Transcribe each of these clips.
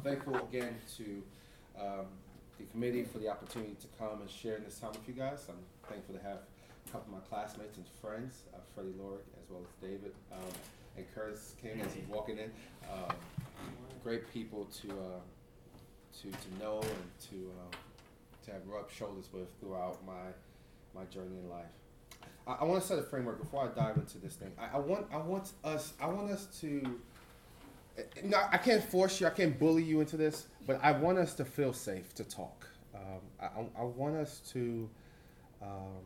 I'm thankful again to um, the committee for the opportunity to come and share this time with you guys. I'm thankful to have a couple of my classmates and friends, uh, Freddie Lorick as well as David um, and Curtis King as he's walking in. Um, great people to uh, to to know and to um, to have rubbed shoulders with throughout my my journey in life. I, I want to set a framework before I dive into this thing. I, I want I want us I want us to. No, I can't force you. I can't bully you into this, but I want us to feel safe to talk. Um, I, I, want us to um,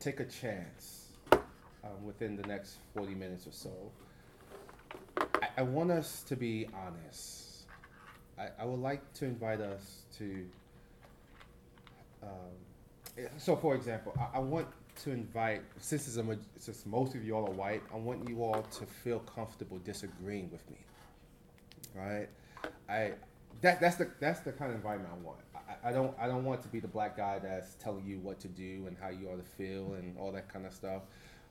take a chance um, within the next 40 minutes or so. I, I want us to be honest. I, I would like to invite us to. Um, so, for example, I, want to invite, since, a, since most of you all are white, I want you all to feel comfortable disagreeing with me. Right? I that that's the that's the kind of environment I want. I, I don't I don't want to be the black guy that's telling you what to do and how you ought to feel and all that kind of stuff,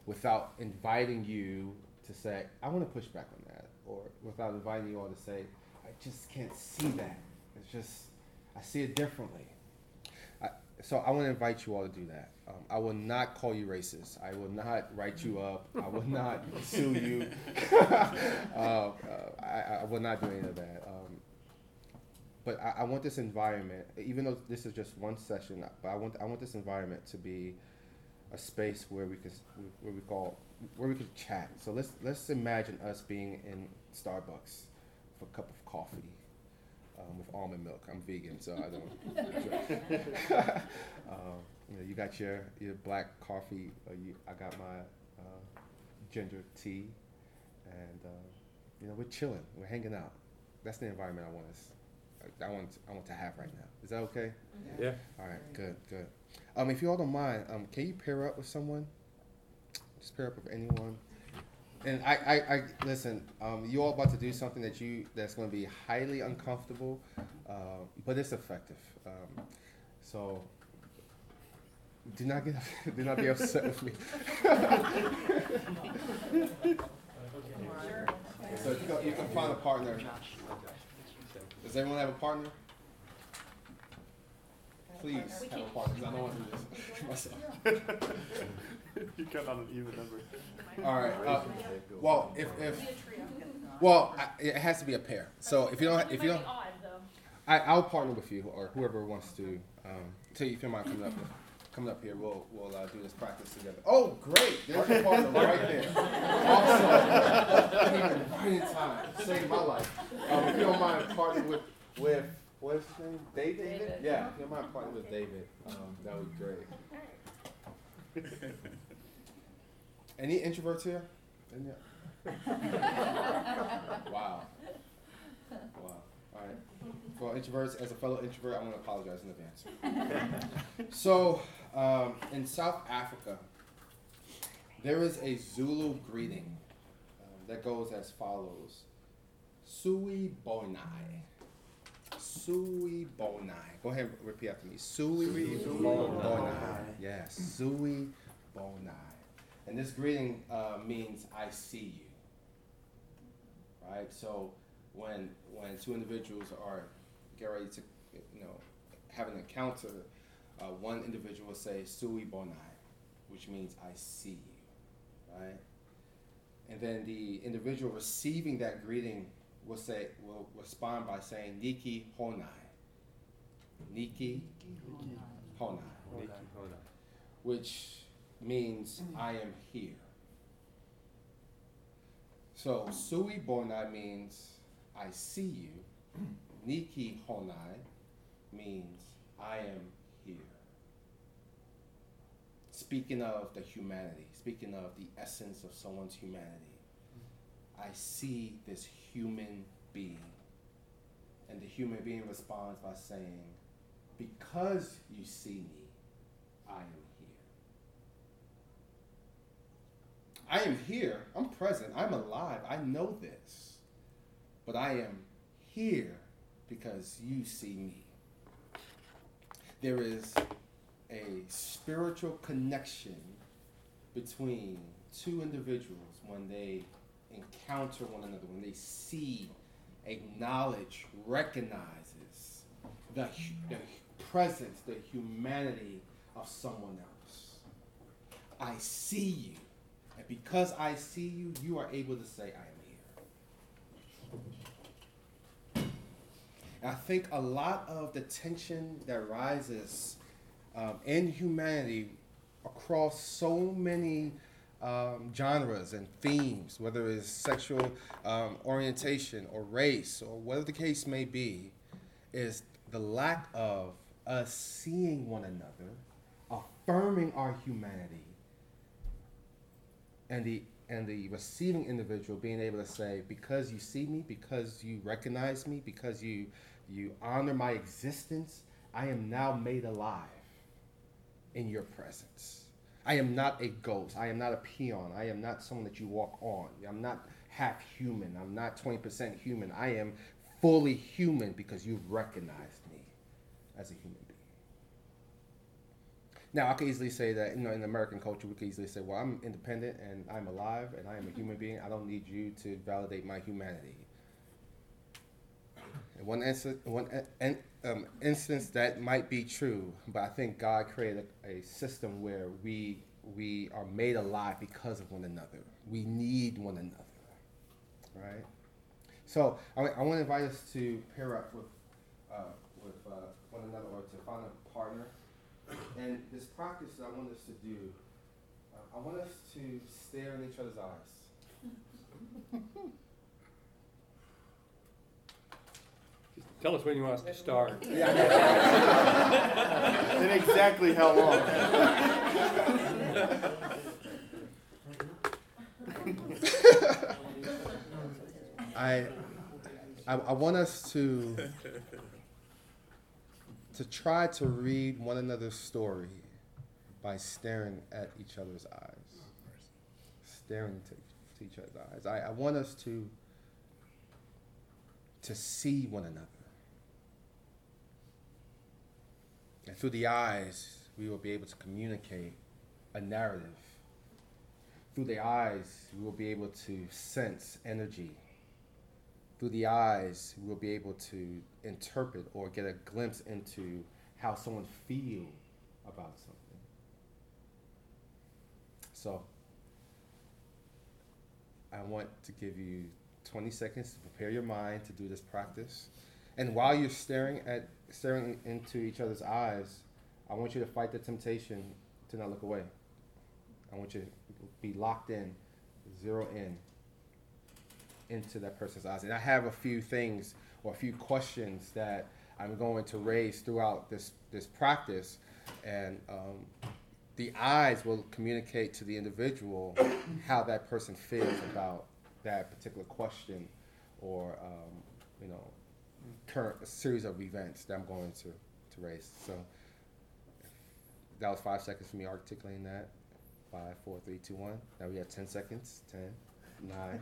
without inviting you to say I want to push back on that, or without inviting you all to say I just can't see that. It's just I see it differently. I, so I want to invite you all to do that. Um, I will not call you racist. I will not write you up. I will not sue you. uh, uh, I, I will not do any of that. Um, but I, I want this environment, even though this is just one session, but I want I want this environment to be a space where we can where we call where we can chat. So let's let's imagine us being in Starbucks for a cup of coffee um, with almond milk. I'm vegan, so I don't. drink. um, you know, you got your your black coffee. Uh, you, I got my uh, ginger tea, and uh, you know we're chilling. We're hanging out. That's the environment I want us. I want I want to have right now. Is that okay? Yeah. All right, good, good. Um, if you all don't mind, um, can you pair up with someone? Just pair up with anyone. And I, I, I listen. Um, you all about to do something that you that's going to be highly uncomfortable, uh, but it's effective. Um, so do not get do not be upset with me. so you can, you can find a partner. Does everyone have a partner? Please have a partner. 'cause I don't want to do this myself. you got on an even number. All right. Uh, well, if if well, I, it has to be a pair. So if you don't if you don't, I I'll partner with you or whoever wants to. Um, so if you mind coming up coming up here, we'll we'll uh, do this practice together. Oh, great! There's your partner right there. Awesome. Came in right in time. Saved my life. Um, if you don't mind partnering with with what's his name? David. David. Yeah. If you don't mind partnering with David, um, that would be great. Any introverts here? In there? wow. Wow. All right. For introverts, as a fellow introvert, I want to apologize in advance. so, um, in South Africa, there is a Zulu greeting um, that goes as follows Sui Bonai. Sui Bonai. Go ahead and repeat after me. Sui, Bonai. Yes, Sui Bonai. And this greeting uh, means I see you. Right? So when when two individuals are get ready to you know have an encounter, uh, one individual will say Sawubona, which means I see you. Right? And then the individual receiving that greeting will say will respond by saying Niki Honai. Niki Honai which means I am here. So Sawubona means I see you. Niki Honai means I am. Speaking of the humanity, speaking of the essence of someone's humanity, I see this human being. And the human being responds by saying, Because you see me, I am here. I am here. I'm present. I'm alive. I know this. But I am here because you see me. There is a spiritual connection between two individuals when they encounter one another, when they see acknowledge, recognizes the, the presence, the humanity of someone else. I see you. And because I see you, you are able to say, I am here. And I think a lot of the tension that rises um, in humanity across so many um, genres and themes, whether it's sexual um, orientation or race or whatever the case may be, is the lack of us seeing one another, affirming our humanity, and the and the receiving individual being able to say, because you see me, because you recognize me, because you you honor my existence, I am now made alive in your presence. I am not a ghost. I am not a peon. I am not someone that you walk on. I'm not half human. I'm not 20% human. I am fully human because you've recognized me as a human being. Now, I could easily say that, you know, in American culture, we could easily say, well, I'm independent and I'm alive and I am a human being. I don't need you to validate my humanity. In one, instance, one um, instance, that might be true, but I think God created a, a system where we, we are made alive because of one another. We need one another, right? So I, I want to invite us to pair up with, uh, with uh, one another or to find a partner. And this practice that I want us to do, uh, I want us to stare in each other's eyes. Tell us when you want us to start. Yeah. and exactly how long. I, I, I want us to to try to read one another's story by staring at each other's eyes, staring to, to each other's eyes. I, I want us to to see one another. And through the eyes, we will be able to communicate a narrative. Through the eyes, we will be able to sense energy. Through the eyes, we will be able to interpret or get a glimpse into how someone feels about something. So, I want to give you 20 seconds to prepare your mind to do this practice. And while you're staring at staring into each other's eyes, I want you to fight the temptation to not look away. I want you to be locked in, zero in into that person's eyes. And I have a few things or a few questions that I'm going to raise throughout this this practice, and um, the eyes will communicate to the individual how that person feels about that particular question or um, you know current series of events that I'm going to, to raise. So that was five seconds for me articulating that. Five, four, three, two, one. Now we have 10 seconds. 10, 9,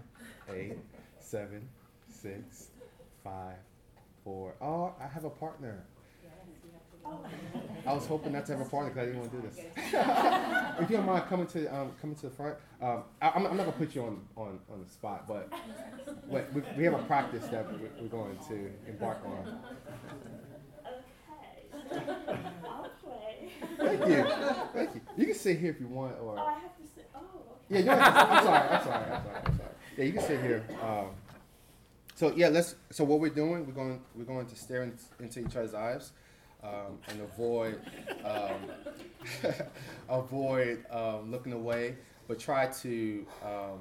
8, 7, 6, 5, 4. Oh, I have a partner. I was hoping not to have a party because I didn't want to do this. if you don't mind coming to um, coming to the front, um, I, am not gonna put you on, on, on the spot, but, but we, we have a practice that we're going to embark on. Okay. I'll play. Thank you, thank you. You can sit here if you want, or Oh, I have to sit. Oh, okay. yeah, you don't have to, I'm sorry, I'm sorry, I'm sorry, I'm sorry. Yeah, you can sit here. Um, so yeah, let's. So what we're doing, we're going we're going to stare in, into each other's eyes um, and avoid um, avoid um, looking away, but try to um,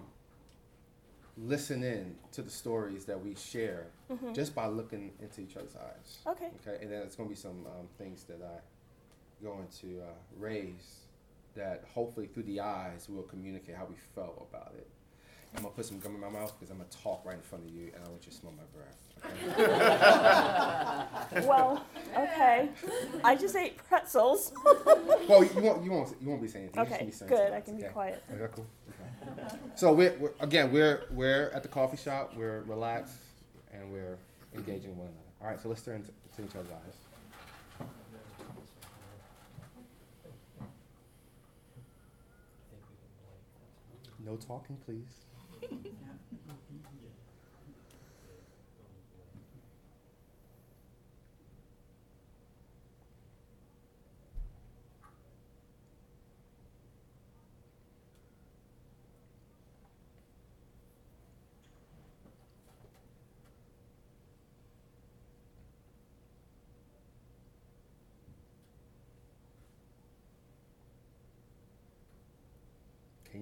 listen in to the stories that we share Mhm. just by looking into each other's eyes. Okay. Okay, and then it's going to be some um, things that I going to uh, raise that hopefully through the eyes we'll communicate how we felt about it. I'm gonna put some gum in my mouth because I'm gonna talk right in front of you, and I want you to smell my breath. Okay? Well, okay. I just ate pretzels. well, you won't, you won't, you won't be saying anything. Okay, saying good. I can be quiet. That cool? Okay. So we're, we're again we're we're at the coffee shop. We're relaxed and we're engaging one another. All right, so let's turn to, to each other's eyes. No talking, please. yeah.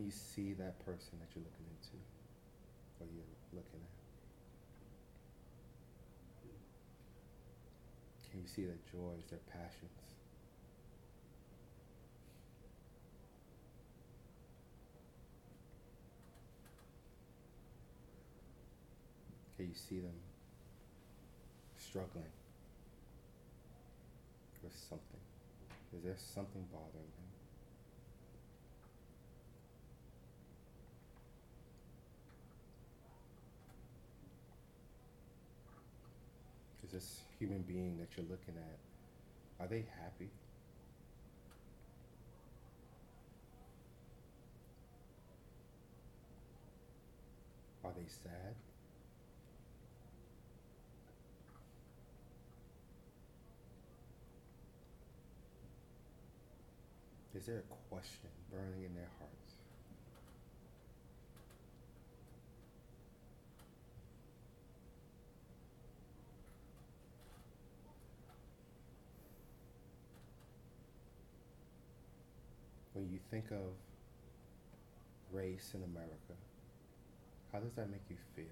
You see that person that you're looking into or you're looking at? Can you see their joys, their passions? Can you see them struggling with something? Is there something bothering them? Is this human being that you're looking at, are they happy? Are they sad? Is there a question burning in their hearts? Think of race in America, how does that make you feel?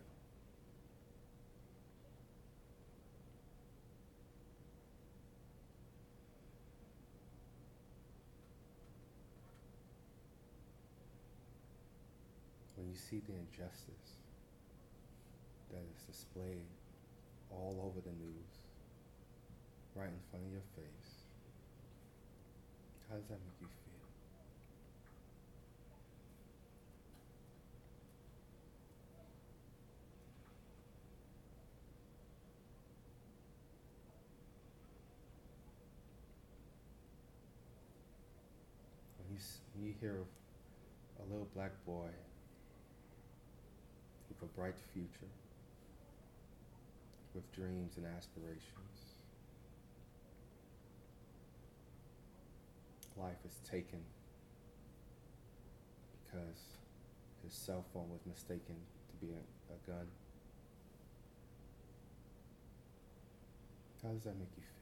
When you see the injustice that is displayed all over the news, right in front of your face, how does that make you feel? You, hear of a little black boy with a bright future, with dreams and aspirations, life is taken because his cell phone was mistaken to be a, a gun. How does that make you feel?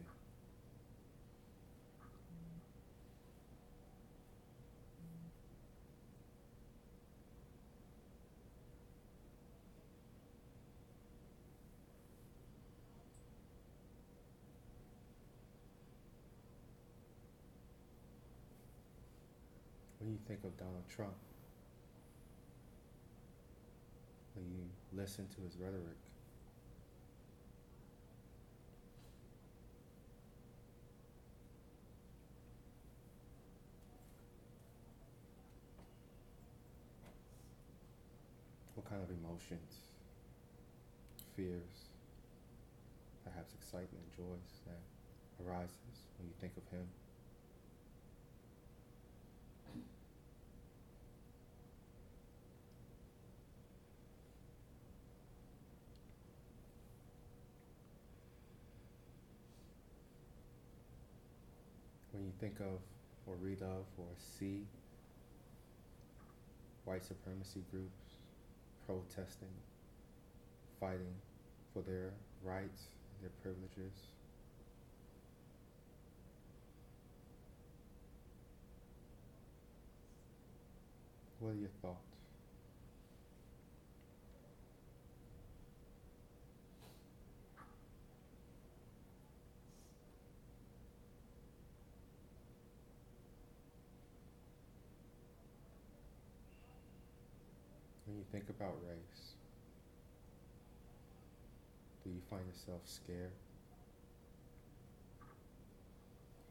When you think of Donald Trump, when you listen to his rhetoric, what kind of emotions, fears, perhaps excitement, joys that arises when you think of him? Think of or read of or see white supremacy groups protesting, fighting for their rights, their privileges. What are your thoughts? Think about race, do you find yourself scared,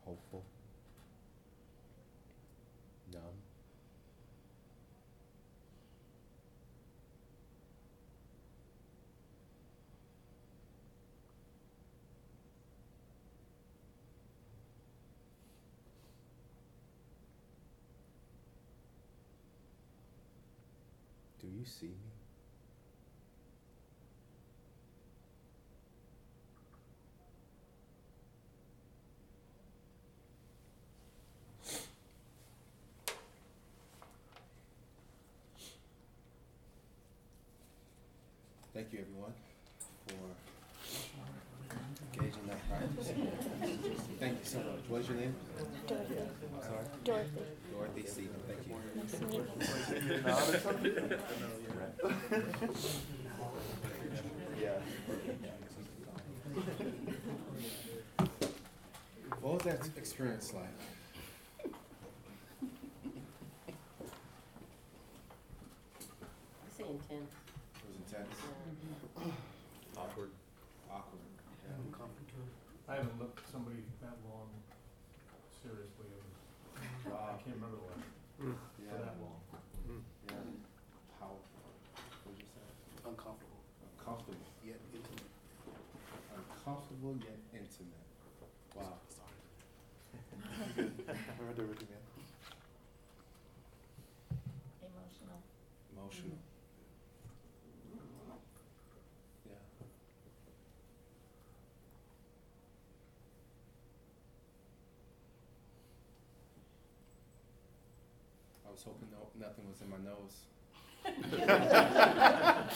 hopeful, Do you see me? Thank you, everyone, for engaging that practice. Thank you so much. What is your name? Dorothy. I'm sorry. Dorothy. Dorothy Stephen. Thank you. Nice to meet you. Your nod or something? yeah. What was that experience like? I say intense. It was intense, Yeah. Awkward. awkward. Yeah. I haven't looked at somebody that long seriously, and I Wow. can't remember the last, for Yeah. that long. Yeah. Powerful. What did you say? Uncomfortable, Uncomfortable. yet intimate. Uncomfortable yet intimate. Wow. I read everything, man. Emotional. Emotional. Mm-hmm. Yeah. I was hoping no, nothing was in my nose.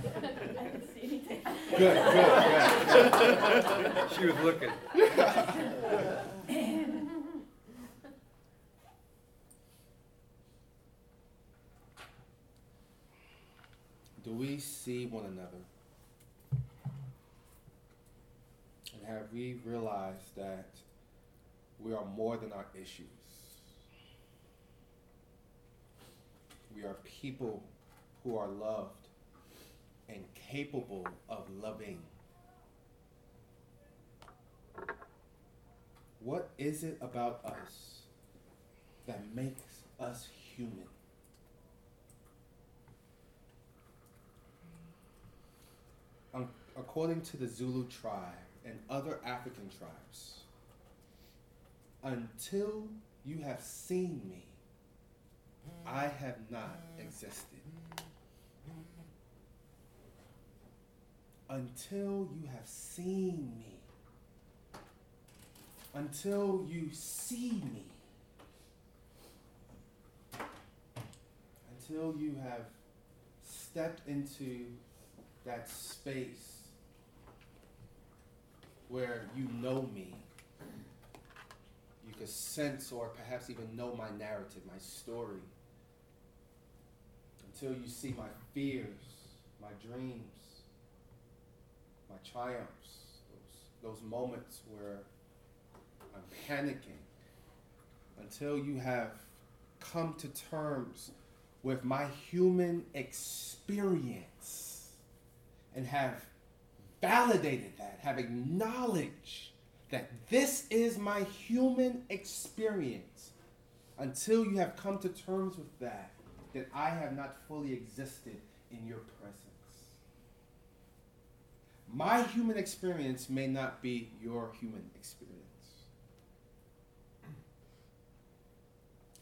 I didn't see anything. Good, good, good. She was looking. Do we see one another? And have we realized that we are more than our issues? We are people who are loved and capable of loving. What is it about us that makes us human? Um, according to the Zulu tribe and other African tribes, until you have seen me, I have not existed. Until you have seen me, until you see me, until you have stepped into that space where you know me. You could sense or perhaps even know my narrative, my story. Until you see my fears, my dreams, my triumphs, those, those moments where I'm panicking. Until you have come to terms with my human experience and have validated that, have acknowledged that this is my human experience, until you have come to terms with that, that I have not fully existed in your presence. My human experience may not be your human experience.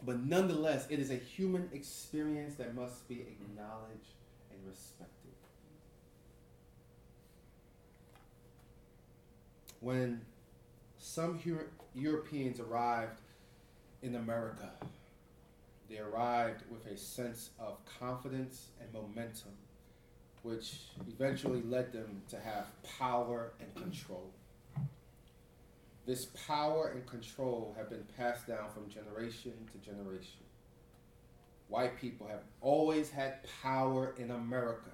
But nonetheless, it is a human experience that must be acknowledged and respected. When some Euro- Europeans arrived in America, they arrived with a sense of confidence and momentum, which eventually led them to have power and control. This power and control have been passed down from generation to generation. White people have always had power in America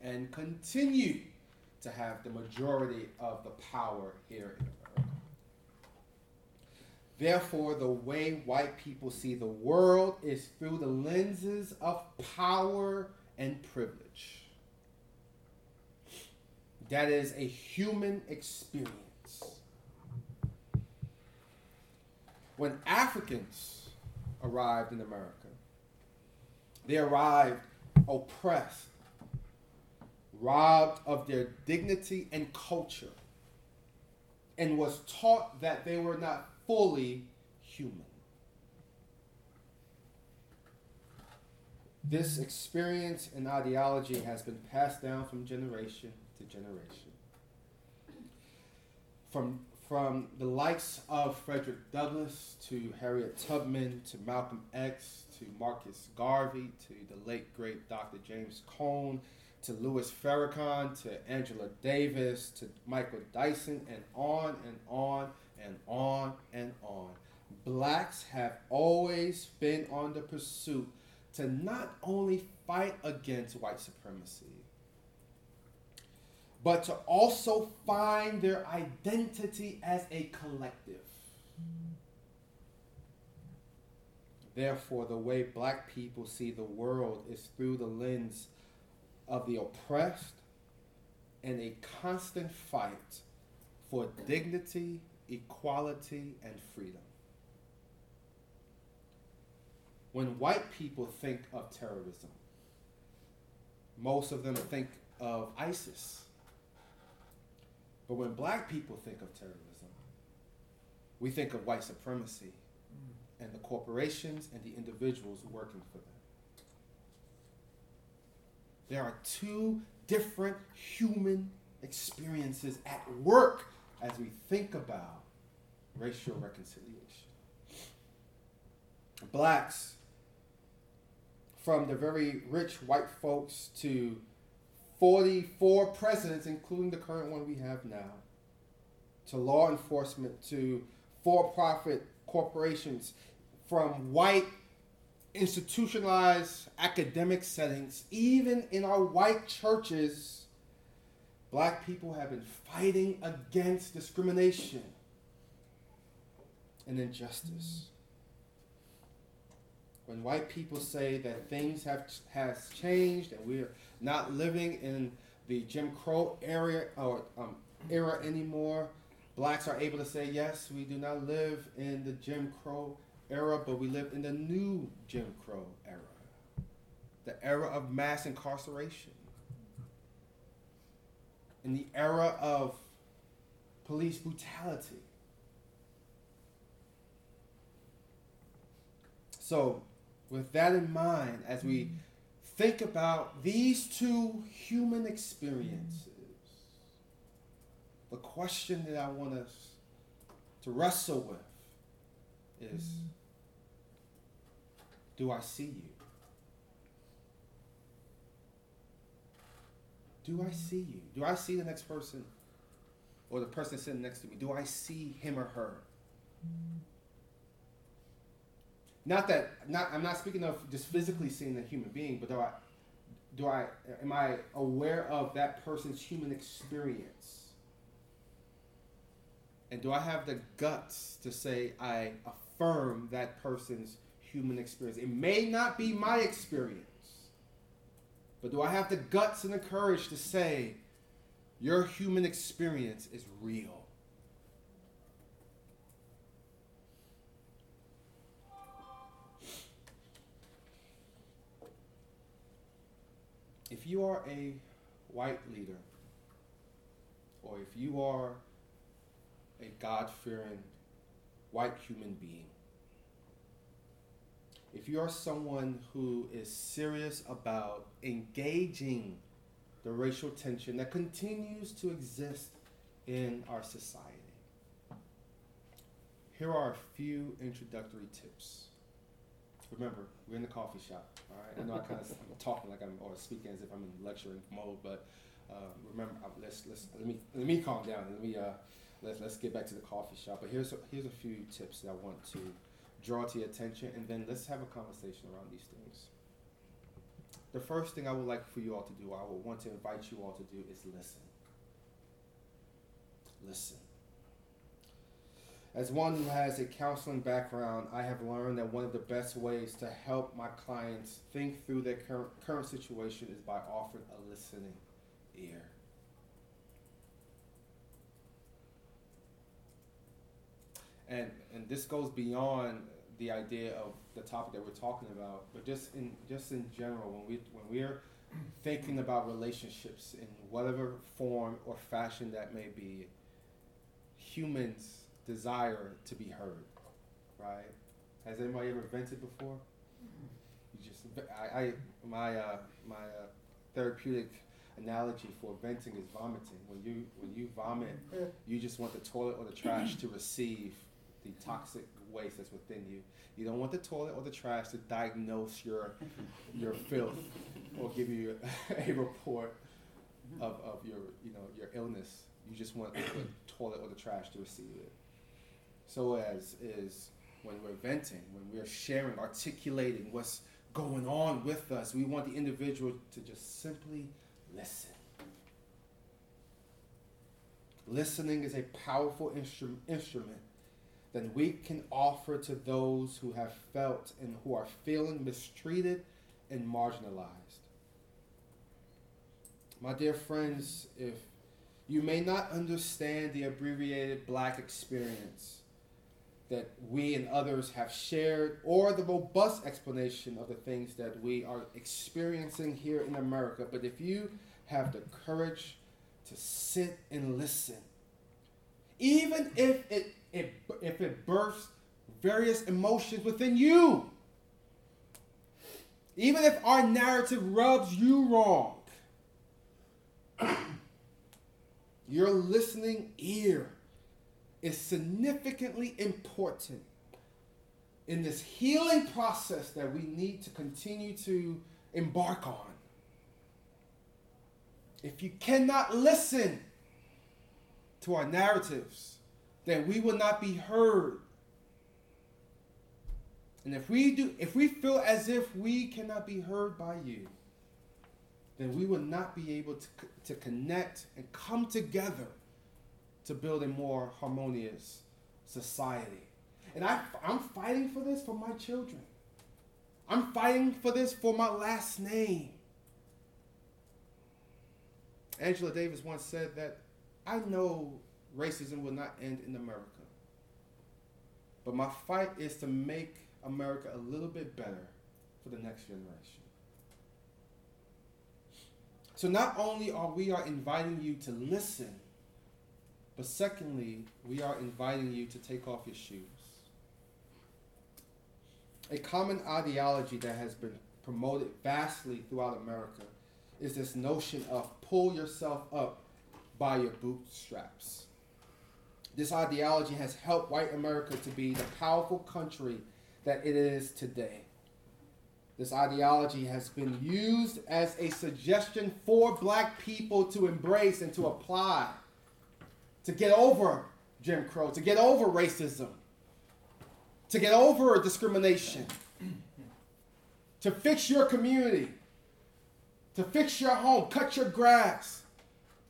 and continue to have the majority of the power here in America. Therefore, the way white people see the world is through the lenses of power and privilege. That is a human experience. When Africans arrived in America, they arrived oppressed, robbed of their dignity and culture, and was taught that they were not fully human. This experience and ideology has been passed down from generation to generation. From, from the likes of Frederick Douglass to Harriet Tubman to Malcolm X to Marcus Garvey to the late great Dr. James Cone to Louis Farrakhan to Angela Davis to Michael Dyson and on and on and on and on. Blacks have always been on the pursuit to not only fight against white supremacy, but to also find their identity as a collective. Therefore, the way black people see the world is through the lens of the oppressed and a constant fight for dignity, equality, and freedom. When white people think of terrorism, most of them think of ISIS. But when black people think of terrorism, we think of white supremacy mm. and the corporations and the individuals working for them. There are two different human experiences at work as we think about racial reconciliation. Blacks, from the very rich white folks to 44 presidents, including the current one we have now, to law enforcement, to for profit corporations, from white institutionalized academic settings, even in our white churches, black people have been fighting against discrimination and injustice. When white people say that things have has changed and we're not living in the Jim Crow era or um, era anymore, blacks are able to say yes, we do not live in the Jim Crow era, but we live in the new Jim Crow era, the era of mass incarceration, in the era of police brutality. So, with that in mind, as we think about these two human experiences, the question that I want us to wrestle with is Do I see you? Do I see you? Do I see the next person or the person sitting next to me? Do I see him or her? Not that not I'm not speaking of just physically seeing a human being, but do I do I am I aware of that person's human experience? And do I have the guts to say I affirm that person's human experience? It may not be my experience, but do I have the guts and the courage to say your human experience is real? If you are a white leader, or if you are a God fearing white human being, if you are someone who is serious about engaging the racial tension that continues to exist in our society, here are a few introductory tips. Remember, we're in the coffee shop. All right, I know I kind of talking like I'm or speaking as if I'm in lecturing mode, but uh, remember, let's let's let me let me calm down. Let me uh, let's let's get back to the coffee shop. But here's a, here's a few tips that I want to draw to your attention, and then let's have a conversation around these things. The first thing I would like for you all to do, I would want to invite you all to do, is listen. Listen. As one who has a counseling background, I have learned that one of the best ways to help my clients think through their current, current situation is by offering a listening ear. And, and this goes beyond the idea of the topic that we're talking about, but just in just in general, when we when we're thinking about relationships in whatever form or fashion that may be, humans desire to be heard, right? Has anybody ever vented before? You just, I, I my uh, my uh, therapeutic analogy for venting is vomiting. When you when you vomit, you just want the toilet or the trash to receive the toxic waste that's within you. You don't want the toilet or the trash to diagnose your your filth or give you a report of, of your you know your illness. You just want the toilet or the trash to receive it. So as is when we're venting, when we're sharing, articulating what's going on with us, we want the individual to just simply listen. Listening is a powerful instru- instrument that we can offer to those who have felt and who are feeling mistreated and marginalized. My dear friends, if you may not understand the abbreviated black experience that we and others have shared, or the robust explanation of the things that we are experiencing here in America, but if you have the courage to sit and listen, even if it, it if it births various emotions within you, even if our narrative rubs you wrong, your listening ear is significantly important in this healing process that we need to continue to embark on. If you cannot listen to our narratives, then we will not be heard. And if we do if we feel as if we cannot be heard by you, then we will not be able to, to connect and come together to build a more harmonious society. And I, I'm fighting for this for my children. I'm fighting for this for my last name. Angela Davis once said that I know racism will not end in America. But my fight is to make America a little bit better for the next generation. So not only are we are inviting you to listen, but secondly, we are inviting you to take off your shoes. A common ideology that has been promoted vastly throughout America is this notion of pull yourself up by your bootstraps. This ideology has helped white America to be the powerful country that it is today. This ideology has been used as a suggestion for black people to embrace and to apply, to get over Jim Crow, to get over racism, to get over discrimination, to fix your community, to fix your home, cut your grass,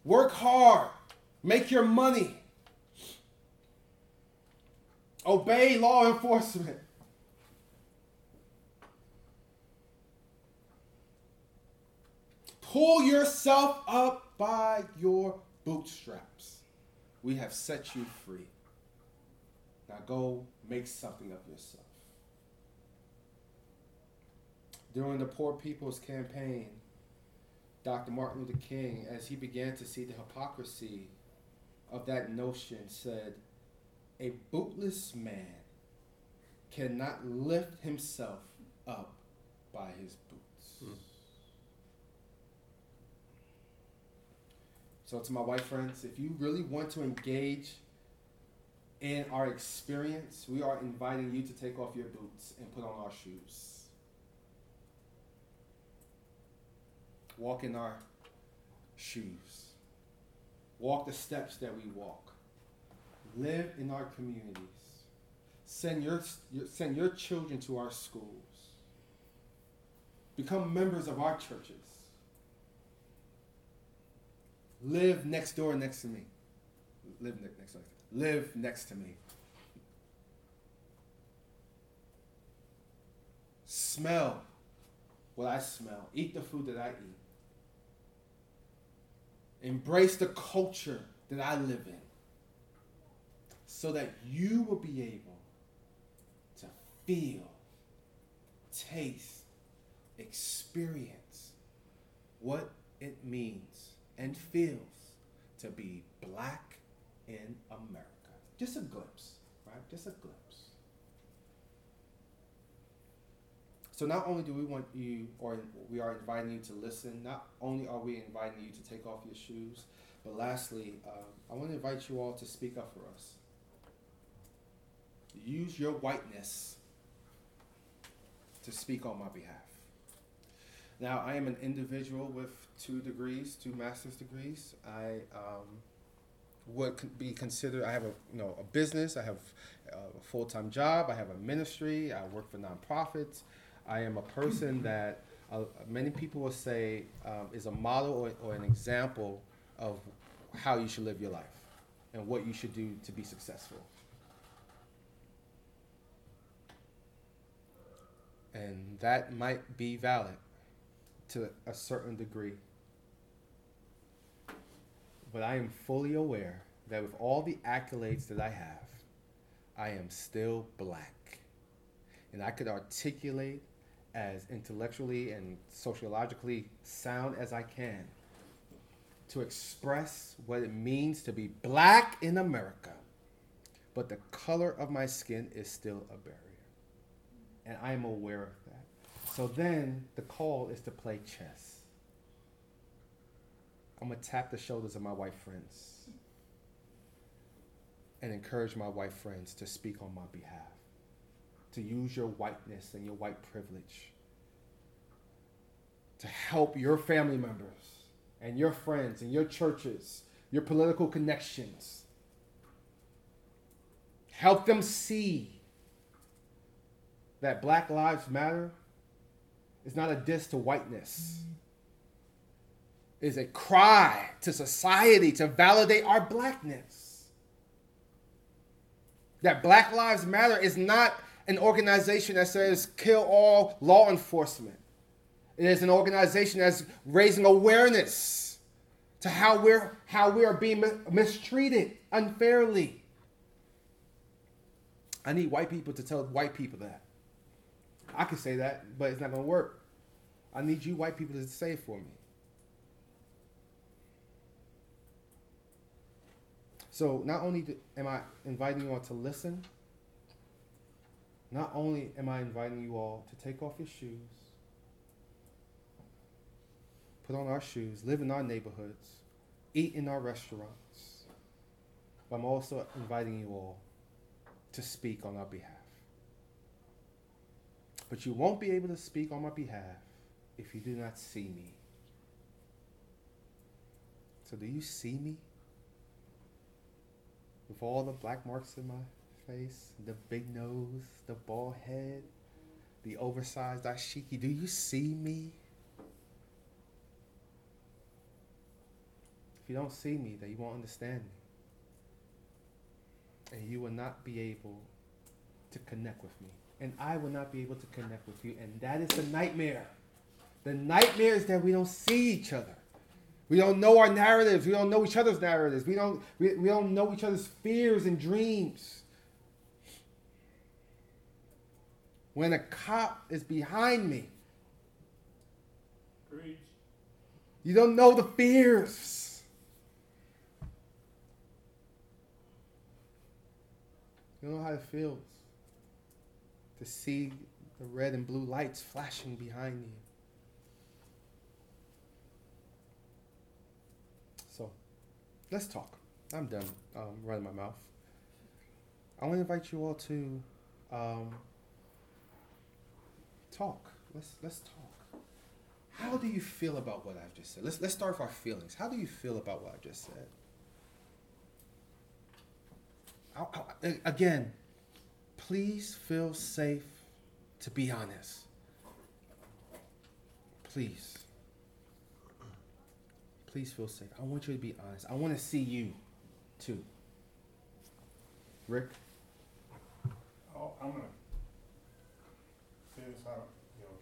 work hard, make your money, obey law enforcement. Pull yourself up by your bootstraps. We have set you free. Now go make something of yourself. During the Poor People's Campaign, Dr. Martin Luther King, as he began to see the hypocrisy of that notion, said, A bootless man cannot lift himself up by his boots. So, to my white friends, if you really want to engage in our experience, we are inviting you to take off your boots and put on our shoes. Walk in our shoes. Walk the steps that we walk. Live in our communities. Send your, your, send your children to our schools. Become members of our churches. Live next door next to me. Live ne- next door. Live next to me. Smell what I smell. Eat the food that I eat. Embrace the culture that I live in so that you will be able to feel, taste, experience what it means and feels to be black in America. Just a glimpse, right? Just a glimpse. So not only do we want you, or we are inviting you to listen, not only are we inviting you to take off your shoes, but lastly, um, I want to invite you all to speak up for us. Use your whiteness to speak on my behalf. Now, I am an individual with two degrees, two master's degrees. I um, would be considered. I have a you know a business. I have uh, a full time job. I have a ministry. I work for nonprofits. I am a person that uh, many people will say um, is a model or, or an example of how you should live your life and what you should do to be successful. And that might be valid to a certain degree. But I am fully aware that with all the accolades that I have, I am still black. And I could articulate as intellectually and sociologically sound as I can to express what it means to be black in America. But the color of my skin is still a barrier. And I am aware of that. So then the call is to play chess. I'm to tap the shoulders of my white friends and encourage my white friends to speak on my behalf, to use your whiteness and your white privilege to help your family members and your friends and your churches, your political connections. Help them see that Black Lives Matter is not a diss to whiteness. Is a cry to society to validate our blackness. That Black Lives Matter is not an organization that says kill all law enforcement. It is an organization that's raising awareness to how we're how we are being mistreated unfairly. I need white people to tell white people that. I can say that, but it's not going to work. I need you white people to say it for me. So not only am I inviting you all to listen, not only am I inviting you all to take off your shoes, put on our shoes, live in our neighborhoods, eat in our restaurants, but I'm also inviting you all to speak on our behalf. But you won't be able to speak on my behalf if you do not see me. So, do you see me? With all the black marks in my face, the big nose, the bald head, the oversized dashiki, do you see me? If you don't see me, then you won't understand me. And you will not be able to connect with me. And I will not be able to connect with you. And that is the nightmare. The nightmare is that we don't see each other. We don't know our narratives. We don't know each other's narratives. We don't, we, we don't know each other's fears and dreams. When a cop is behind me, Preach. you don't know the fears. You don't know how it feels to see the red and blue lights flashing behind you. So, let's talk. I'm done um, running my mouth. I want to invite you all to um, talk. Let's let's talk. How do you feel about what I've just said? Let's let's start with our feelings. How do you feel about what I've just said? I, I, again, please feel safe to be honest. Please. Please feel safe. I want you to be honest. I want to see you too. Rick? Oh, I'm gonna say this out, you know.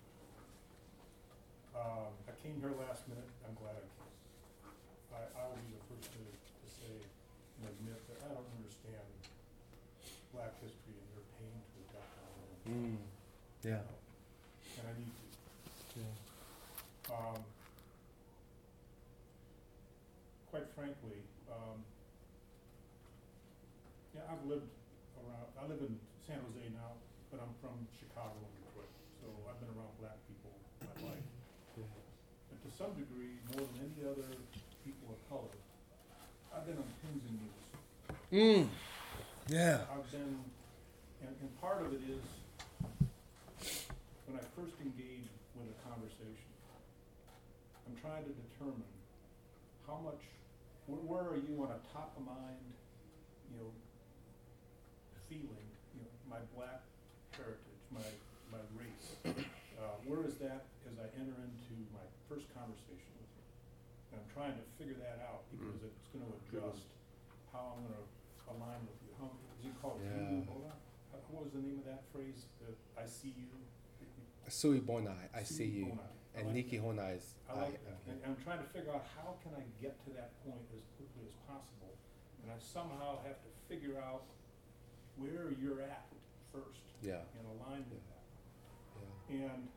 Um, I came here last minute, I'm glad I came. I, I will be the first to, to say and admit that I don't understand black history and your pain to down there. Mm. Yeah. And I need to. yeah. Um, quite frankly, um, I've lived around, I live in San Jose now, but I'm from Chicago and Detroit, so I've been around black people my life. And to some degree, more than any other people of color, I've been on pins and needles. Mm. Yeah. I've been, and, and part of it is, when I first engage with a conversation, I'm trying to determine how much where, where are you on a top of mind, you know, feeling, you know, my black heritage, my, my race? Uh, where is that as I enter into my first conversation with you? And I'm trying to figure that out because Mm. it's gonna adjust how I'm gonna align with you. How, is it called Yeah. How- What was the name of that phrase, I see you? Sawubona, I see you. Bonai. And like Nikki. Honai is I I. like that, and and I'm trying to figure out how can I get to that point as quickly as possible? And I somehow have to figure out where you're at first Yeah, and align with that. yeah, And,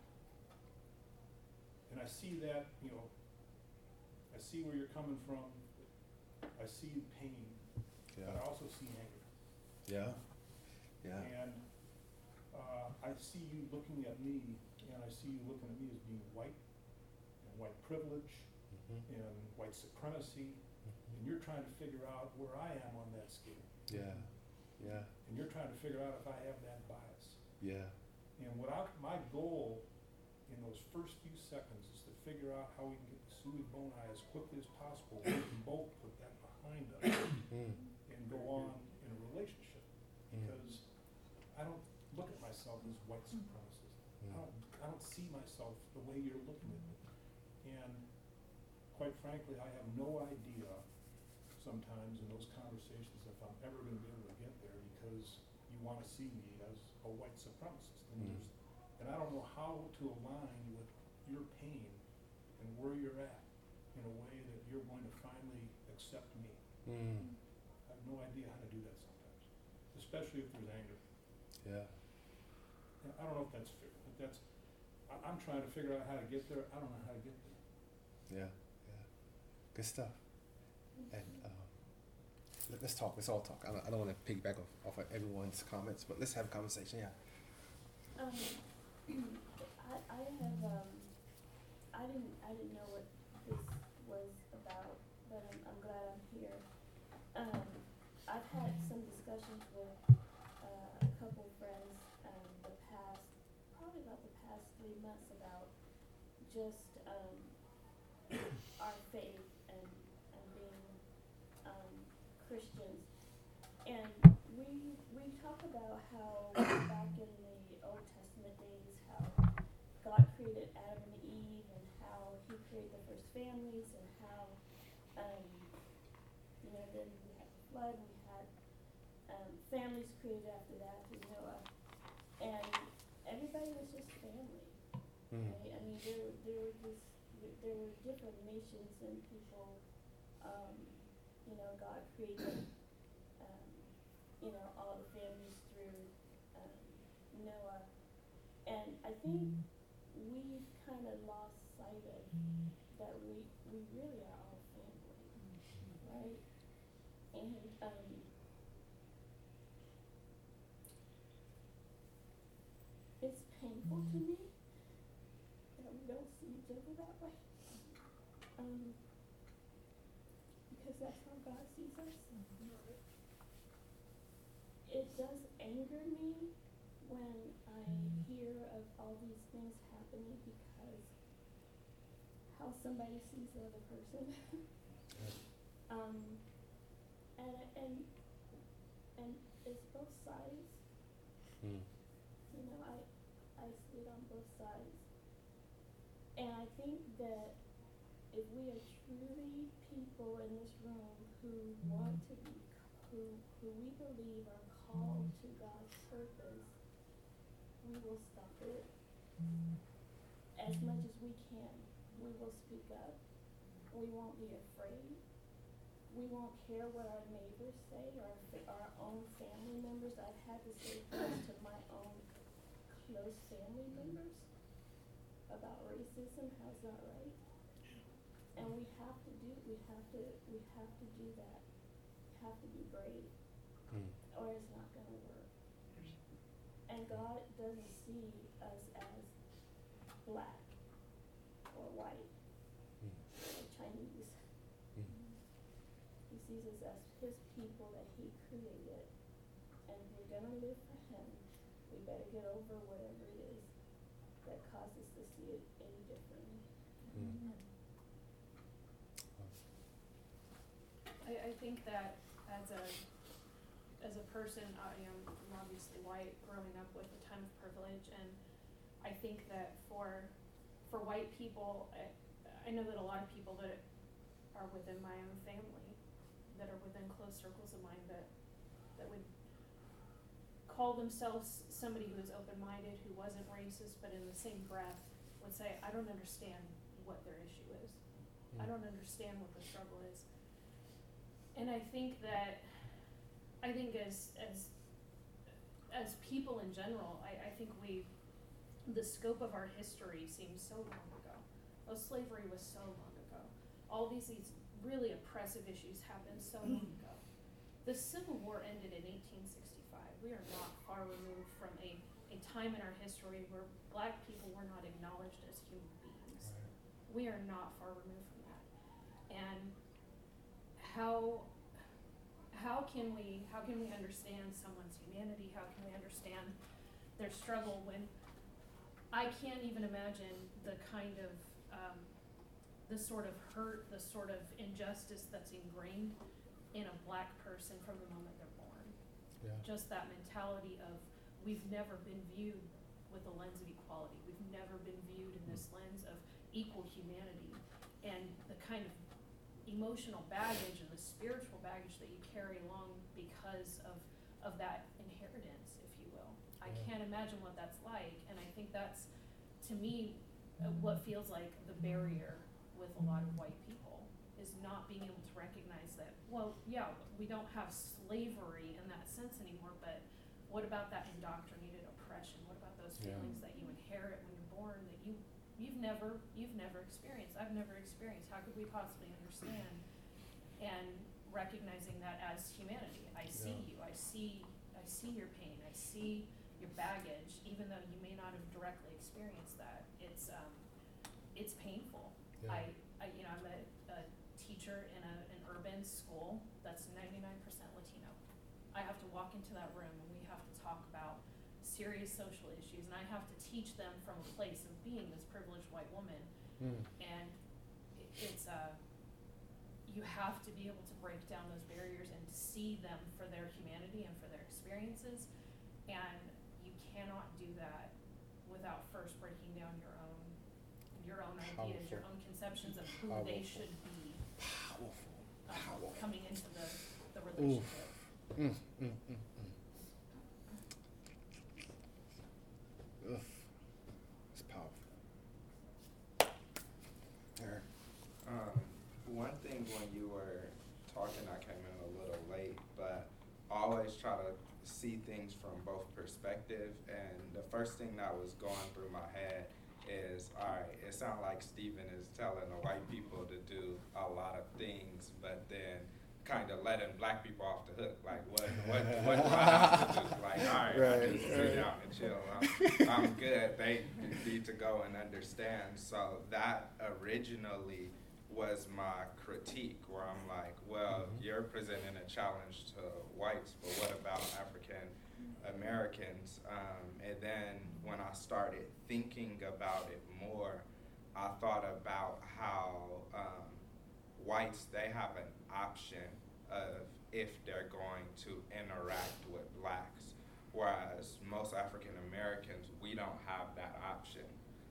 and I see that, you know, I see where you're coming from, I see the pain, but I also see anger. yeah, yeah, And, uh, I see you looking at me, and I see you looking at me as being white, and white privilege, mhm, and white supremacy, mhm. and you're trying to figure out where I am on that scale. yeah, yeah, And you're trying to figure out if I have that bias. yeah, And what I, my goal in those first few seconds is to figure out how we can get the Sawubona as quickly as possible. We can both put that behind us mm, and go on in a relationship. Mm. Because I don't look at myself as white supremacist. I don't, I don't see myself the way you're looking at me. And quite frankly, I have no idea sometimes in those conversations if I'm ever gonna be able to get there because you wanna see me as a white supremacist. And Mm. and I don't know how to align with your pain and where you're at in a way that you're going to finally accept me. mm, I have no idea how to do that sometimes, especially if there's anger. yeah, Yeah, I don't know if that's fair, but that's, I, I'm trying to figure out how to get there, I don't know how to get there. yeah, yeah. Good stuff. And let, us talk. Let's all talk. I don't, I don't want to piggyback off, off of everyone's comments, but let's have a conversation. Yeah. Um, I, I have, um, I didn't, I didn't know what this was about, but I'm, I'm glad I'm here. Um, I've had some discussions with, uh, a couple friends, um, the past, probably about the past three months about just, um, our faith and, and being, um, Christians. And we, we talk about how back in the Old Testament days, how God created Adam and Eve and how he created the first families and how, um, you know, then we had the flood, we had, um, families created after that through Noah. And everybody was just family. Mm, Right? I mean, there, there were just, there- there were different nations and people, um, you know, God created, um, you know, all the families through, um, Noah. And I think we've kind of lost sight of that we, we really are all family, right? And, um, it's painful to me that we don't see each other that way. Um, because that's how God sees us. It does anger me when I hear of all these things happening because how somebody sees the other person. um, and, and, and it's both sides. mm, You know, I, I see it on both sides. And I think that if we are truly people in this room who want to be, who, who we believe are called to God's purpose, we will stop it as much as we can. We will speak up. We won't be afraid. We won't care what our neighbors say or our own family members. I've had to say things to my own close family members about racism, how's that right? And we have to do, we have to, we have to do that. Have to be brave, mm, or it's not gonna work. And God doesn't see us as black or white mm, or Chinese. mm. He sees us as his people that he created. And if we're gonna live for him, we better get over whatever it is that causes us to see it any differently. Mm. think that as a, person, I am I'm obviously white, growing up with a ton of privilege, and I think that for, for white people, I, I know that a lot of people that are within my own family, that are within close circles of mine, that, that would call themselves somebody who is open-minded, who wasn't racist, but in the same breath would say, I don't understand what their issue is. I hmm. don't understand what the struggle is. And I think that, I think as, as, as people in general, I, I think we, the scope of our history seems so long ago. Oh, slavery was so long ago. All these, these really oppressive issues happened so mm. long ago. The Civil War ended in eighteen sixty-five. We are not far removed from a, a time in our history where black people were not acknowledged as human beings we are not far removed from that. And how, how can we, how can we understand someone's humanity? How can we understand their struggle when I can't even imagine the kind of, um, the sort of hurt, the sort of injustice that's ingrained in a black person from the moment they're born. Yeah. Just that mentality of, we've never been viewed with a lens of equality. We've never been viewed in this lens of equal humanity. And the kind of emotional baggage and the spiritual baggage that you carry along because of, of that inheritance, if you will. I can't imagine what that's like, and I think that's, to me, uh, what feels like the barrier with a lot of white people, is not being able to recognize that, well, yeah, we don't have slavery in that sense anymore, but what about that indoctrinated oppression? What about those Yeah. feelings that you inherit when you're born you've never, you've never experienced, I've never experienced, how could we possibly understand? And recognizing that as humanity, I see Yeah. you, I see, I see your pain, I see your baggage, even though you may not have directly experienced that, it's, um, it's painful. Yeah. I, I, you know, I'm a, a teacher in a, an urban school that's ninety-nine percent Latino. I have to walk into that room and we have to talk about serious social issues, and I have to teach them from a place of being this privileged white woman, Mm. and it's, uh, you have to be able to break down those barriers and see them for their humanity and for their experiences, and you cannot do that without first breaking down your own, your own ideas, your own conceptions of who they should be, Powerful. um, Powerful. coming into the, the relationship. Mm, mm, mm, mm. Ugh. It's powerful. Eric. Um, one thing when you were talking, I came in a little late, but I always try to see things from both perspective. And the first thing that was going through my head is, all right, it sounds like Stephen is telling the white people to do a lot of things, but then kind of letting black people off the hook. Like, what, what, what do I have to do? Like, all right, I Right, just sit down and chill. I'm, I'm good. They need to go and understand. So that originally was my critique, where I'm like, well, Mhm. you're presenting a challenge to whites, but what about African Americans? Um, and then when I started thinking about it more, I thought about how um, whites they have an option of if they're going to interact with blacks, whereas most African Americans we don't have that option.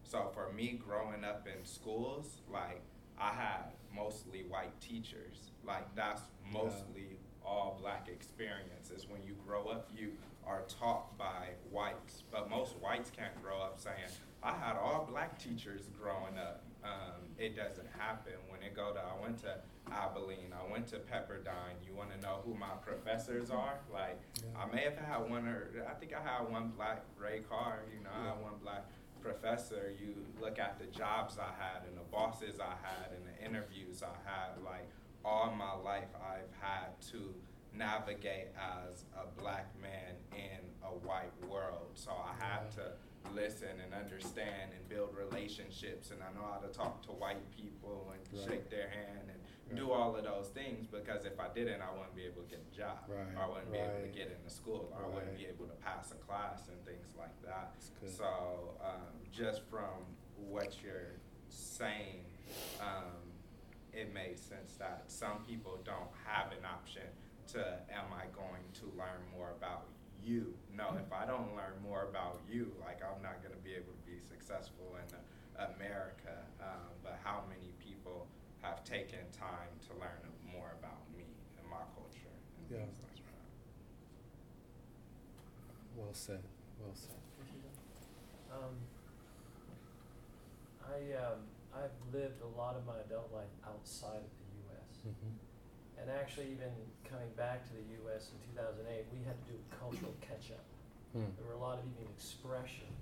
So for me, growing up in schools, like I had mostly white teachers. Like that's Yeah. mostly all black experiences. When you grow up, you are taught by whites, but most whites can't grow up saying, "I had all black teachers growing up." Um, it doesn't happen. When it go to, I went to Abilene, I went to Pepperdine. You want to know who my professors are? Like, Yeah. I may have had one, or I think I had one black Ray Carr. You know, I had one black professor. You look at the jobs I had and the bosses I had and the interviews I had. Like all my life, I've had to navigate as a black man in a white world. So I had to listen and understand and build relationships, and I know how to talk to white people and Right. shake their hand and do all of those things because if I didn't, I wouldn't be able to get a job. Right, Or I wouldn't be able to get into school. Or I wouldn't be able to pass a class and things like that. So um, just from what you're saying, um, it made sense that some people don't have an option to, am I going to learn more about you? No, if I don't learn more about you, like I'm not going to be able to be successful in America. Um, but how many people have taken time to learn more about me and my culture and Yeah. things like that? Well said. Well said. Um, I, um, I've lived a lot of my adult life outside of the US. Mm-hmm. And actually even coming back to the US in two thousand eight, we had to do a cultural catch-up. Hmm. There were a lot of even expressions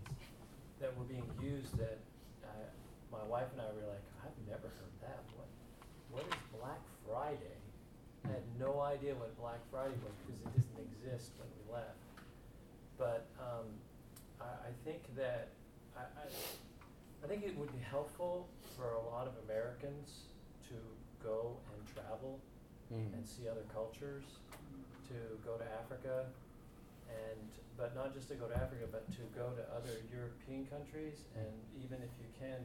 that were being used that, uh, my wife and I were like, I've never heard that. What, what is Black Friday? I had no idea what Black Friday was because it didn't exist when we left. But, um, I, I think that, I, I, I think it would be helpful for a lot of Americans to go and travel Mm. and see other cultures, to go to Africa, and but not just to go to Africa, but to go to other European countries, and even if you can,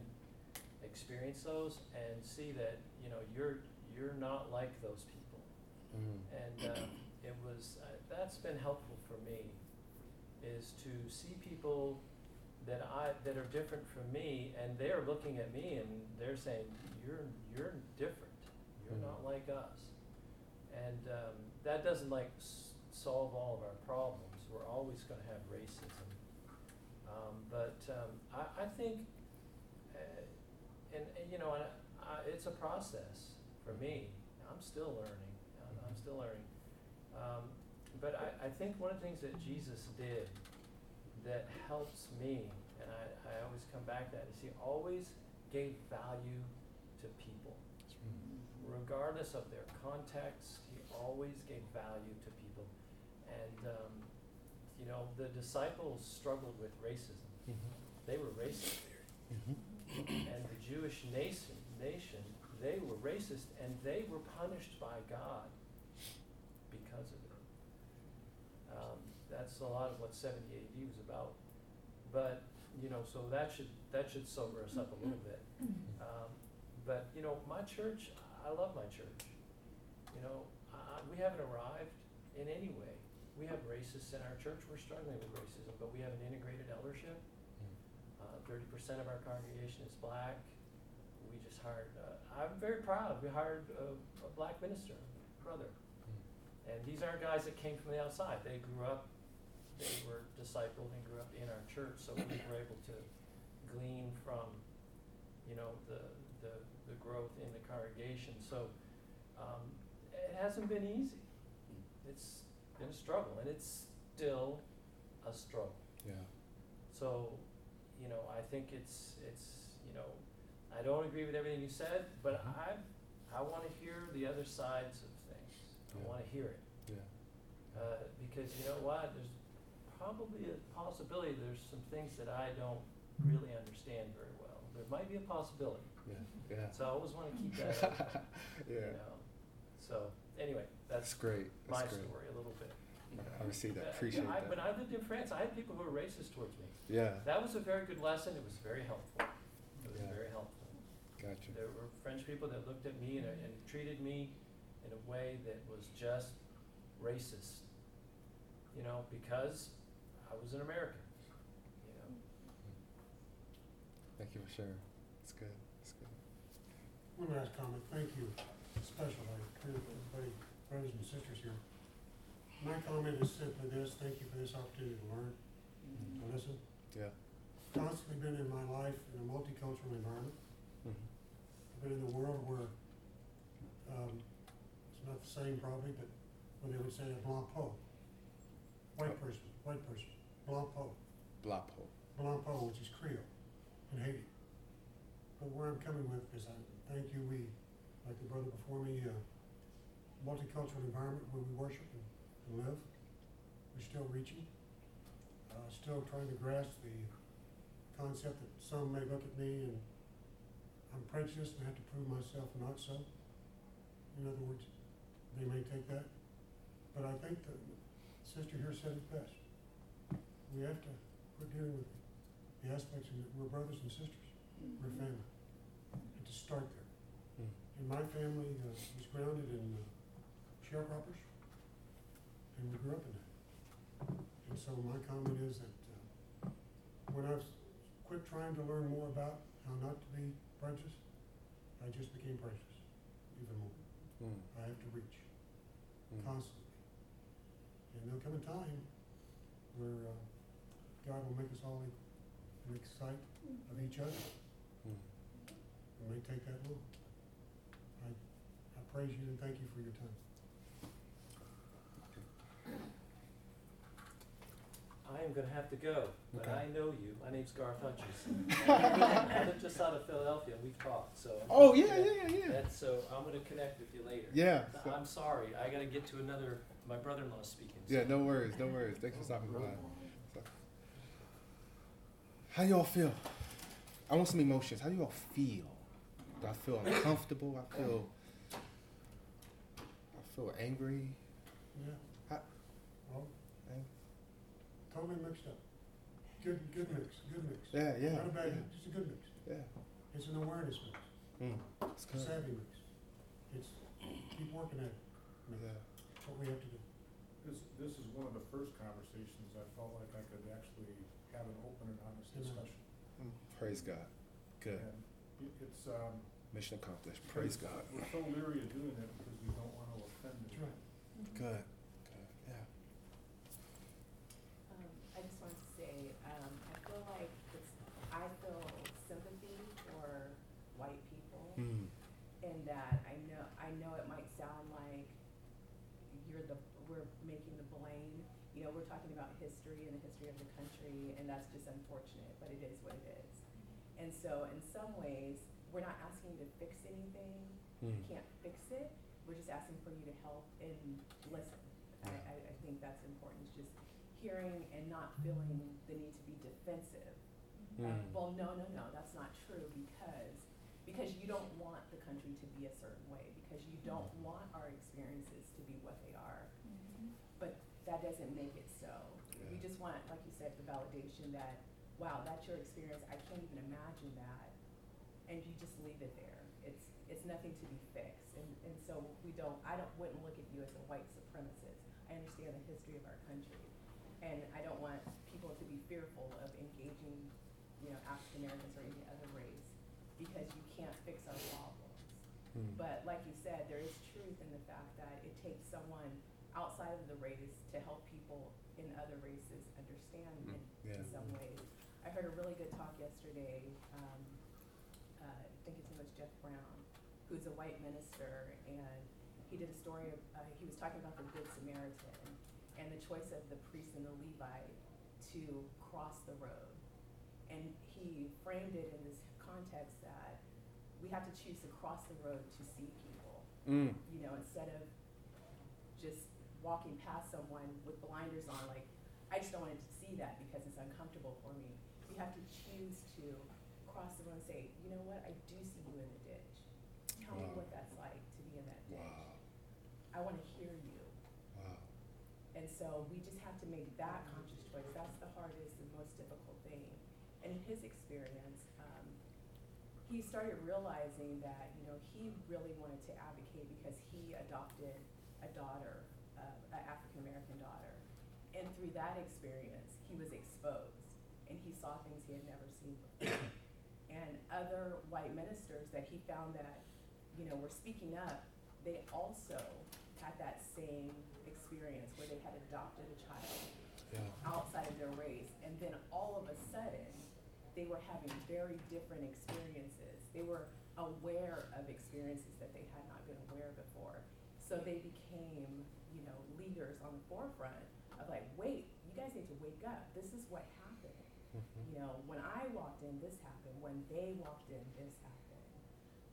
experience those and see that you know you're you're not like those people, Mm. and uh, it was uh, that's been helpful for me, is to see people that I that are different from me, and they're looking at me and they're saying you're you're different, you're Mm. not like us. And um, that doesn't like s- solve all of our problems. We're always going to have racism. Um, but um, I, I think, uh, and, and you know, and I, it's a process for me. I'm still learning. I'm, I'm still learning. Um, but I, I think one of the things that Jesus did that helps me, and I, I always come back to that, is he always gave value to people regardless of their context, he always gave value to people. And, um, you know, the disciples struggled with racism. Mm-hmm. They were racist. Mm-hmm. And the Jewish nation, nation, they were racist and they were punished by God because of it. Um, that's a lot of what 70 AD was about. But, you know, so that should, that should sober us up a little bit. Um, but, you know, my church, I love my church. You know, I, we haven't arrived in any way. We have racists in our church. We're struggling with racism, but we have an integrated eldership. Uh, Thirty percent of our congregation is black. We just hired. Uh, I'm very proud. We hired a, a black minister, brother, and these aren't guys that came from the outside. They grew up. They were discipled and grew up in our church, so we were able to glean from, you know, the the, the growth in the congregation. So um, it hasn't been easy. It's been a struggle, and it's still a struggle. Yeah. So, you know, I think it's it's you know, I don't agree with everything you said, but Mhm. I I want to hear the other sides of things. I want to hear it Yeah. uh, because you know what? There's probably a possibility there's some things that I don't really understand very well. There might be a possibility. Yeah. Yeah. So I always want to keep that open, you yeah. know. So anyway, that's That's great. my great. story a little bit. I receive that. Appreciate I, that. When I lived in France, I had people who were racist towards me. Yeah. That was a very good lesson. It was very helpful. It was Yeah. very helpful. Gotcha. There were French people that looked at me and, and treated me in a way that was just racist. You know, because I was an American. You know. Thank you for sharing. It's good. It's good. One last comment, thank you, especially to everybody, brothers and sisters here. My comment is simply this, thank you for this opportunity to learn, to listen. Yeah. Constantly been in my life in a multicultural environment, Mhm. I've been in a world where, um, it's not the same probably, but where they would say a blanc pot. White person, white person, blanc pot. Blapo. Blanc Pot, which is Creole in Haiti. But where I'm coming with is I thank you, we, like the brother before me, uh, multicultural environment where we worship and, and live. We're still reaching, uh, still trying to grasp the concept that some may look at me and I'm prejudiced and have to prove myself not so. In other words, they may take that. But I think the sister here said it best. We have to quit dealing with the aspects of it. We're brothers and sisters. We're family. And to start there. And my family uh, was grounded in uh, sharecroppers, and we grew up in that. And so my comment is that uh, when I've quit trying to learn more about how not to be prejudiced, I just became prejudiced even more. Mm. I have to reach Mm. constantly. And there'll come a time where uh, God will make us all in sight of each other. Mm. It may take that long. I, I praise you and thank you for your time. I am gonna have to go, but Okay. I know you. My name's Garth Hutchison. I live just out of Philadelphia, and we've talked, so. Oh yeah, yeah, yeah. That's, so I'm gonna connect with you later. Yeah. so- I'm sorry, I gotta get to another, my brother-in-law's speaking. so- yeah, no worries, no worries. Thanks for stopping by. So- How y'all feel? I want some emotions. How do y'all feel? Do I feel uncomfortable? I feel. I feel angry. Yeah. How- Well, Ang- totally mixed up. Good, good mix, good mix. Yeah, yeah, Not a bad yeah. mix, just a good mix. Yeah. It's an awareness mix, Mm. It's a good. savvy mix. It's, keep working at it. mix. Yeah. That's what we have to do. This, this is one of the first conversations I felt like I could actually have an open and honest Amen. discussion. Praise God. Good. And it's, um. Mission accomplished. Praise God. We're so leery of doing it because we don't wanna offend That's anyone. right. Good. Good. Yeah. Um, I just wanted to say, um, I feel like it's, I feel sympathy for white people Mm. in that I know, I know it might sound like you're the, we're making the blame. You know, we're talking about history and the history of the country, and that's just unfortunate, but it is what it is. And so in some ways, we're not asking you to fix anything, you Mm. can't fix it, we're just asking for you to help and listen. I, I, I think that's important, just hearing and not feeling the need to be defensive. Uh, Mm. well, no, no, no, that's not true, because, because you don't want the country to be a certain way, because you don't want our experiences to be what they are. But that doesn't make it so. We Yeah. just want, like you said, the validation that, wow, that's your experience, I can't even imagine that. And you just leave it there. It's, it's nothing to be fixed. And, and so we don't, I don't, wouldn't look at you as a white supremacist. I understand the history of our country. And I don't want people to be fearful of engaging, you know, African Americans or any other race, because you can't fix our problems. Mm. But like you said, there is truth in the fact that it takes someone outside of the race to help people in other races understand in, Yeah. in some ways. I heard a really good talk yesterday, um, uh, I think his name was Jeff Brown, who's a white minister, and he did a story of, uh, he was talking about the Good Samaritan and the choice of the priest and the Levite to cross the road. And he framed it in this context that we have to choose to cross the road to see people Mm. you know, instead of just walking past someone with blinders on, like, I just don't want to see that because it's uncomfortable for me. You have to choose to cross the road and say, you know what, I do see you in the ditch. Tell me Wow. what that's like to be in that ditch. Wow. I want to hear you. Wow. And so we just have to make that conscious choice. That's the hardest and most difficult thing. And in his experience, um, he started realizing that, you know, he really wanted to advocate because he adopted a daughter, uh, an African American daughter. And through that experience, he was exposed and he saw things he had never seen before. and other white ministers that he found that, you know, were speaking up, they also had that same experience where they had adopted a child Yeah. outside of their race, and then all of a sudden, they were having very different experiences. They were aware of experiences that they had not been aware of before. So they became, you know, leaders on the forefront of like, wait, you guys need to wake up. This is what happened. Mhm. You know, when I walked in, this happened. When they walked in, this happened.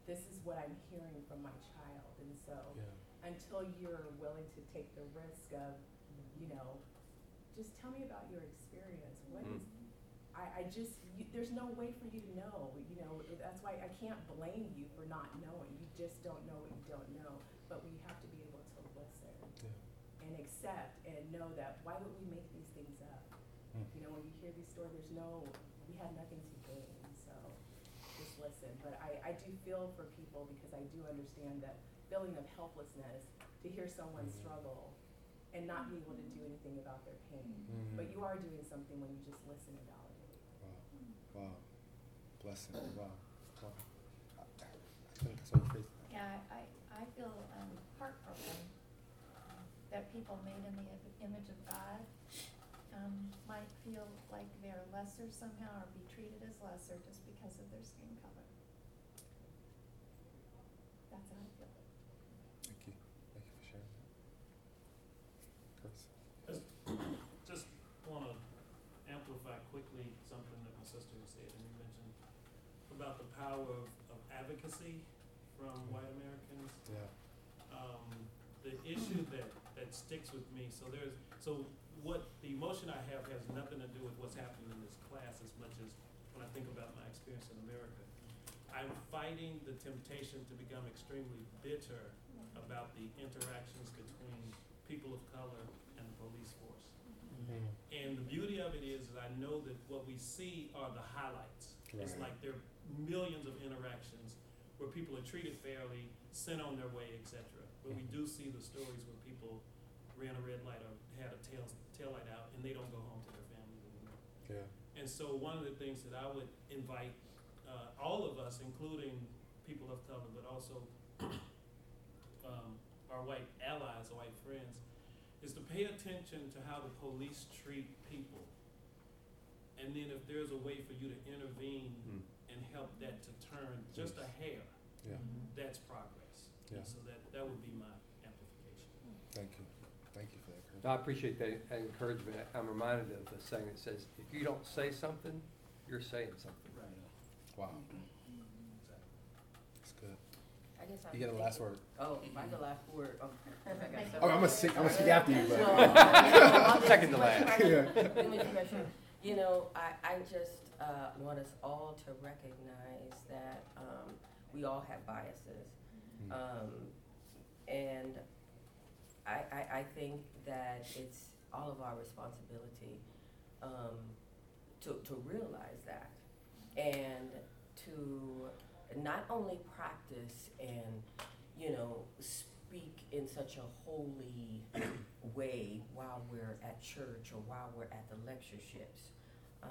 This is what I'm hearing from my child. And so Yeah. until you're willing to take the risk of, you know, just tell me about your experience. What is, I, I just, you, there's no way for you to know, you know, that's why I can't blame you for not knowing. You just don't know what you don't know, but we have to be able to listen Yeah. and accept and know that, why would we make these things up? Mm. You know, when you hear these stories, there's no, we have nothing to gain, so just listen. but I, I do feel for people because I do understand that feeling of helplessness to hear someone Mhm. struggle and not be able to do anything about their pain. Mhm. But you are doing something when you just listen and validate. Wow. Wow. Blessing. Wow. wow. I, I think that's what phrase. Yeah, I, I feel um, heartbroken that people made in the image of God um, might feel like they're lesser somehow or be treated as lesser just because of their skin color. That's how I feel. Thank you. Thank you for sharing that. Chris. Just want to amplify quickly something that my sister said, and you mentioned about the power of, of advocacy from white Americans. Yeah. Um, the issue that, that sticks with me, so there's, so what, the emotion I have has nothing to do with what's happening in this class as much as when I think about my experience in America. I'm fighting the temptation to become extremely bitter about the interactions between people of color and the police force. Mm. And the beauty of it is, is I know that what we see are the highlights. It's like there are millions of interactions where people are treated fairly, sent on their way, etc. But we do see the stories where people ran a red light or had a tail tail light out and they don't go home to their families anymore. Yeah. And so one of the things that I would invite uh, all of us, including people of color, but also um, our white allies, our white friends, is to pay attention to how the police treat people. And then if there's a way for you to intervene Mm. And help that to turn just a hair, Yeah. Mm-hmm. that's progress. Yeah. So that, that would be my amplification. Thank you. Thank you for that, Chris. I appreciate that that encouragement. I'm reminded of the saying that says, if you don't say something, you're saying something. Right. Wow. Mm-hmm. That's good. I guess I You get the last word. Oh, I the last word. Oh, I got oh I'm gonna sing- I'm gonna speak after you, but- Well, I'll just- Second to last. Yeah. Let me try to- You know, I, I just, uh, want us all to recognize that, um, we all have biases. Mm. Um, and I, I, I think that it's all of our responsibility, um, to, to realize that. And to not only practice and, you know, speak in such a holy way while we're at church or while we're at the lectureships, um,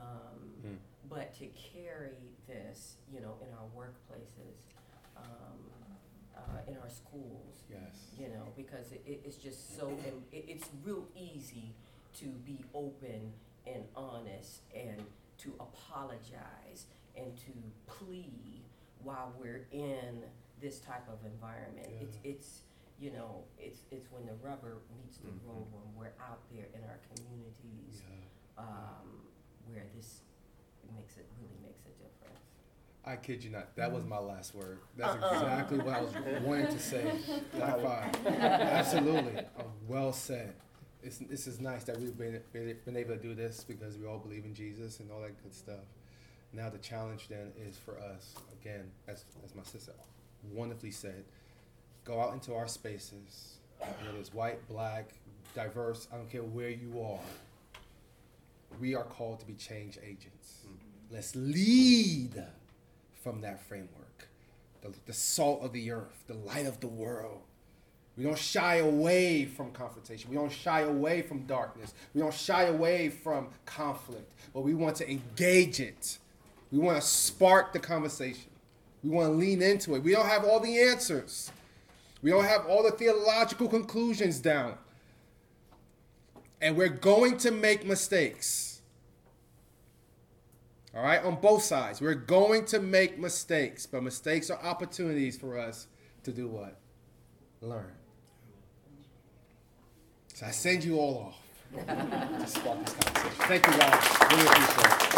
Mm. but to carry this, you know, in our workplaces, um, uh, in our schools, Yes. you know, because it, it- it's just so, it, it's real easy to be open and honest and to apologize and to plead while we're in this type of environment. It's, Yeah. it's, you know, it's, it's when the rubber meets the Mhm. road, when we're out there in our communities, Yeah. um, where this makes it, really makes a difference. I kid you not. That was my last word. That's Uh-uh. exactly what I was wanting to say. High five. Absolutely. Uh, well said. It's, this is nice that we've been, been been able to do this because we all believe in Jesus and all that good stuff. Now the challenge then is for us, again, as, as my sister wonderfully said, go out into our spaces, whether it's white, black, diverse, I don't care where you are. We are called to be change agents. Mm-hmm. Let's lead from that framework. The, the salt of the earth, the light of the world. We don't shy away from confrontation. We don't shy away from darkness. We don't shy away from conflict, but we want to engage it. We want to spark the conversation. We want to lean into it. We don't have all the answers. We don't have all the theological conclusions down. And we're going to make mistakes. All right, on both sides. We're going to make mistakes, but mistakes are opportunities for us to do what? Learn. So I send you all off. Thank you, guys. Really appreciate it.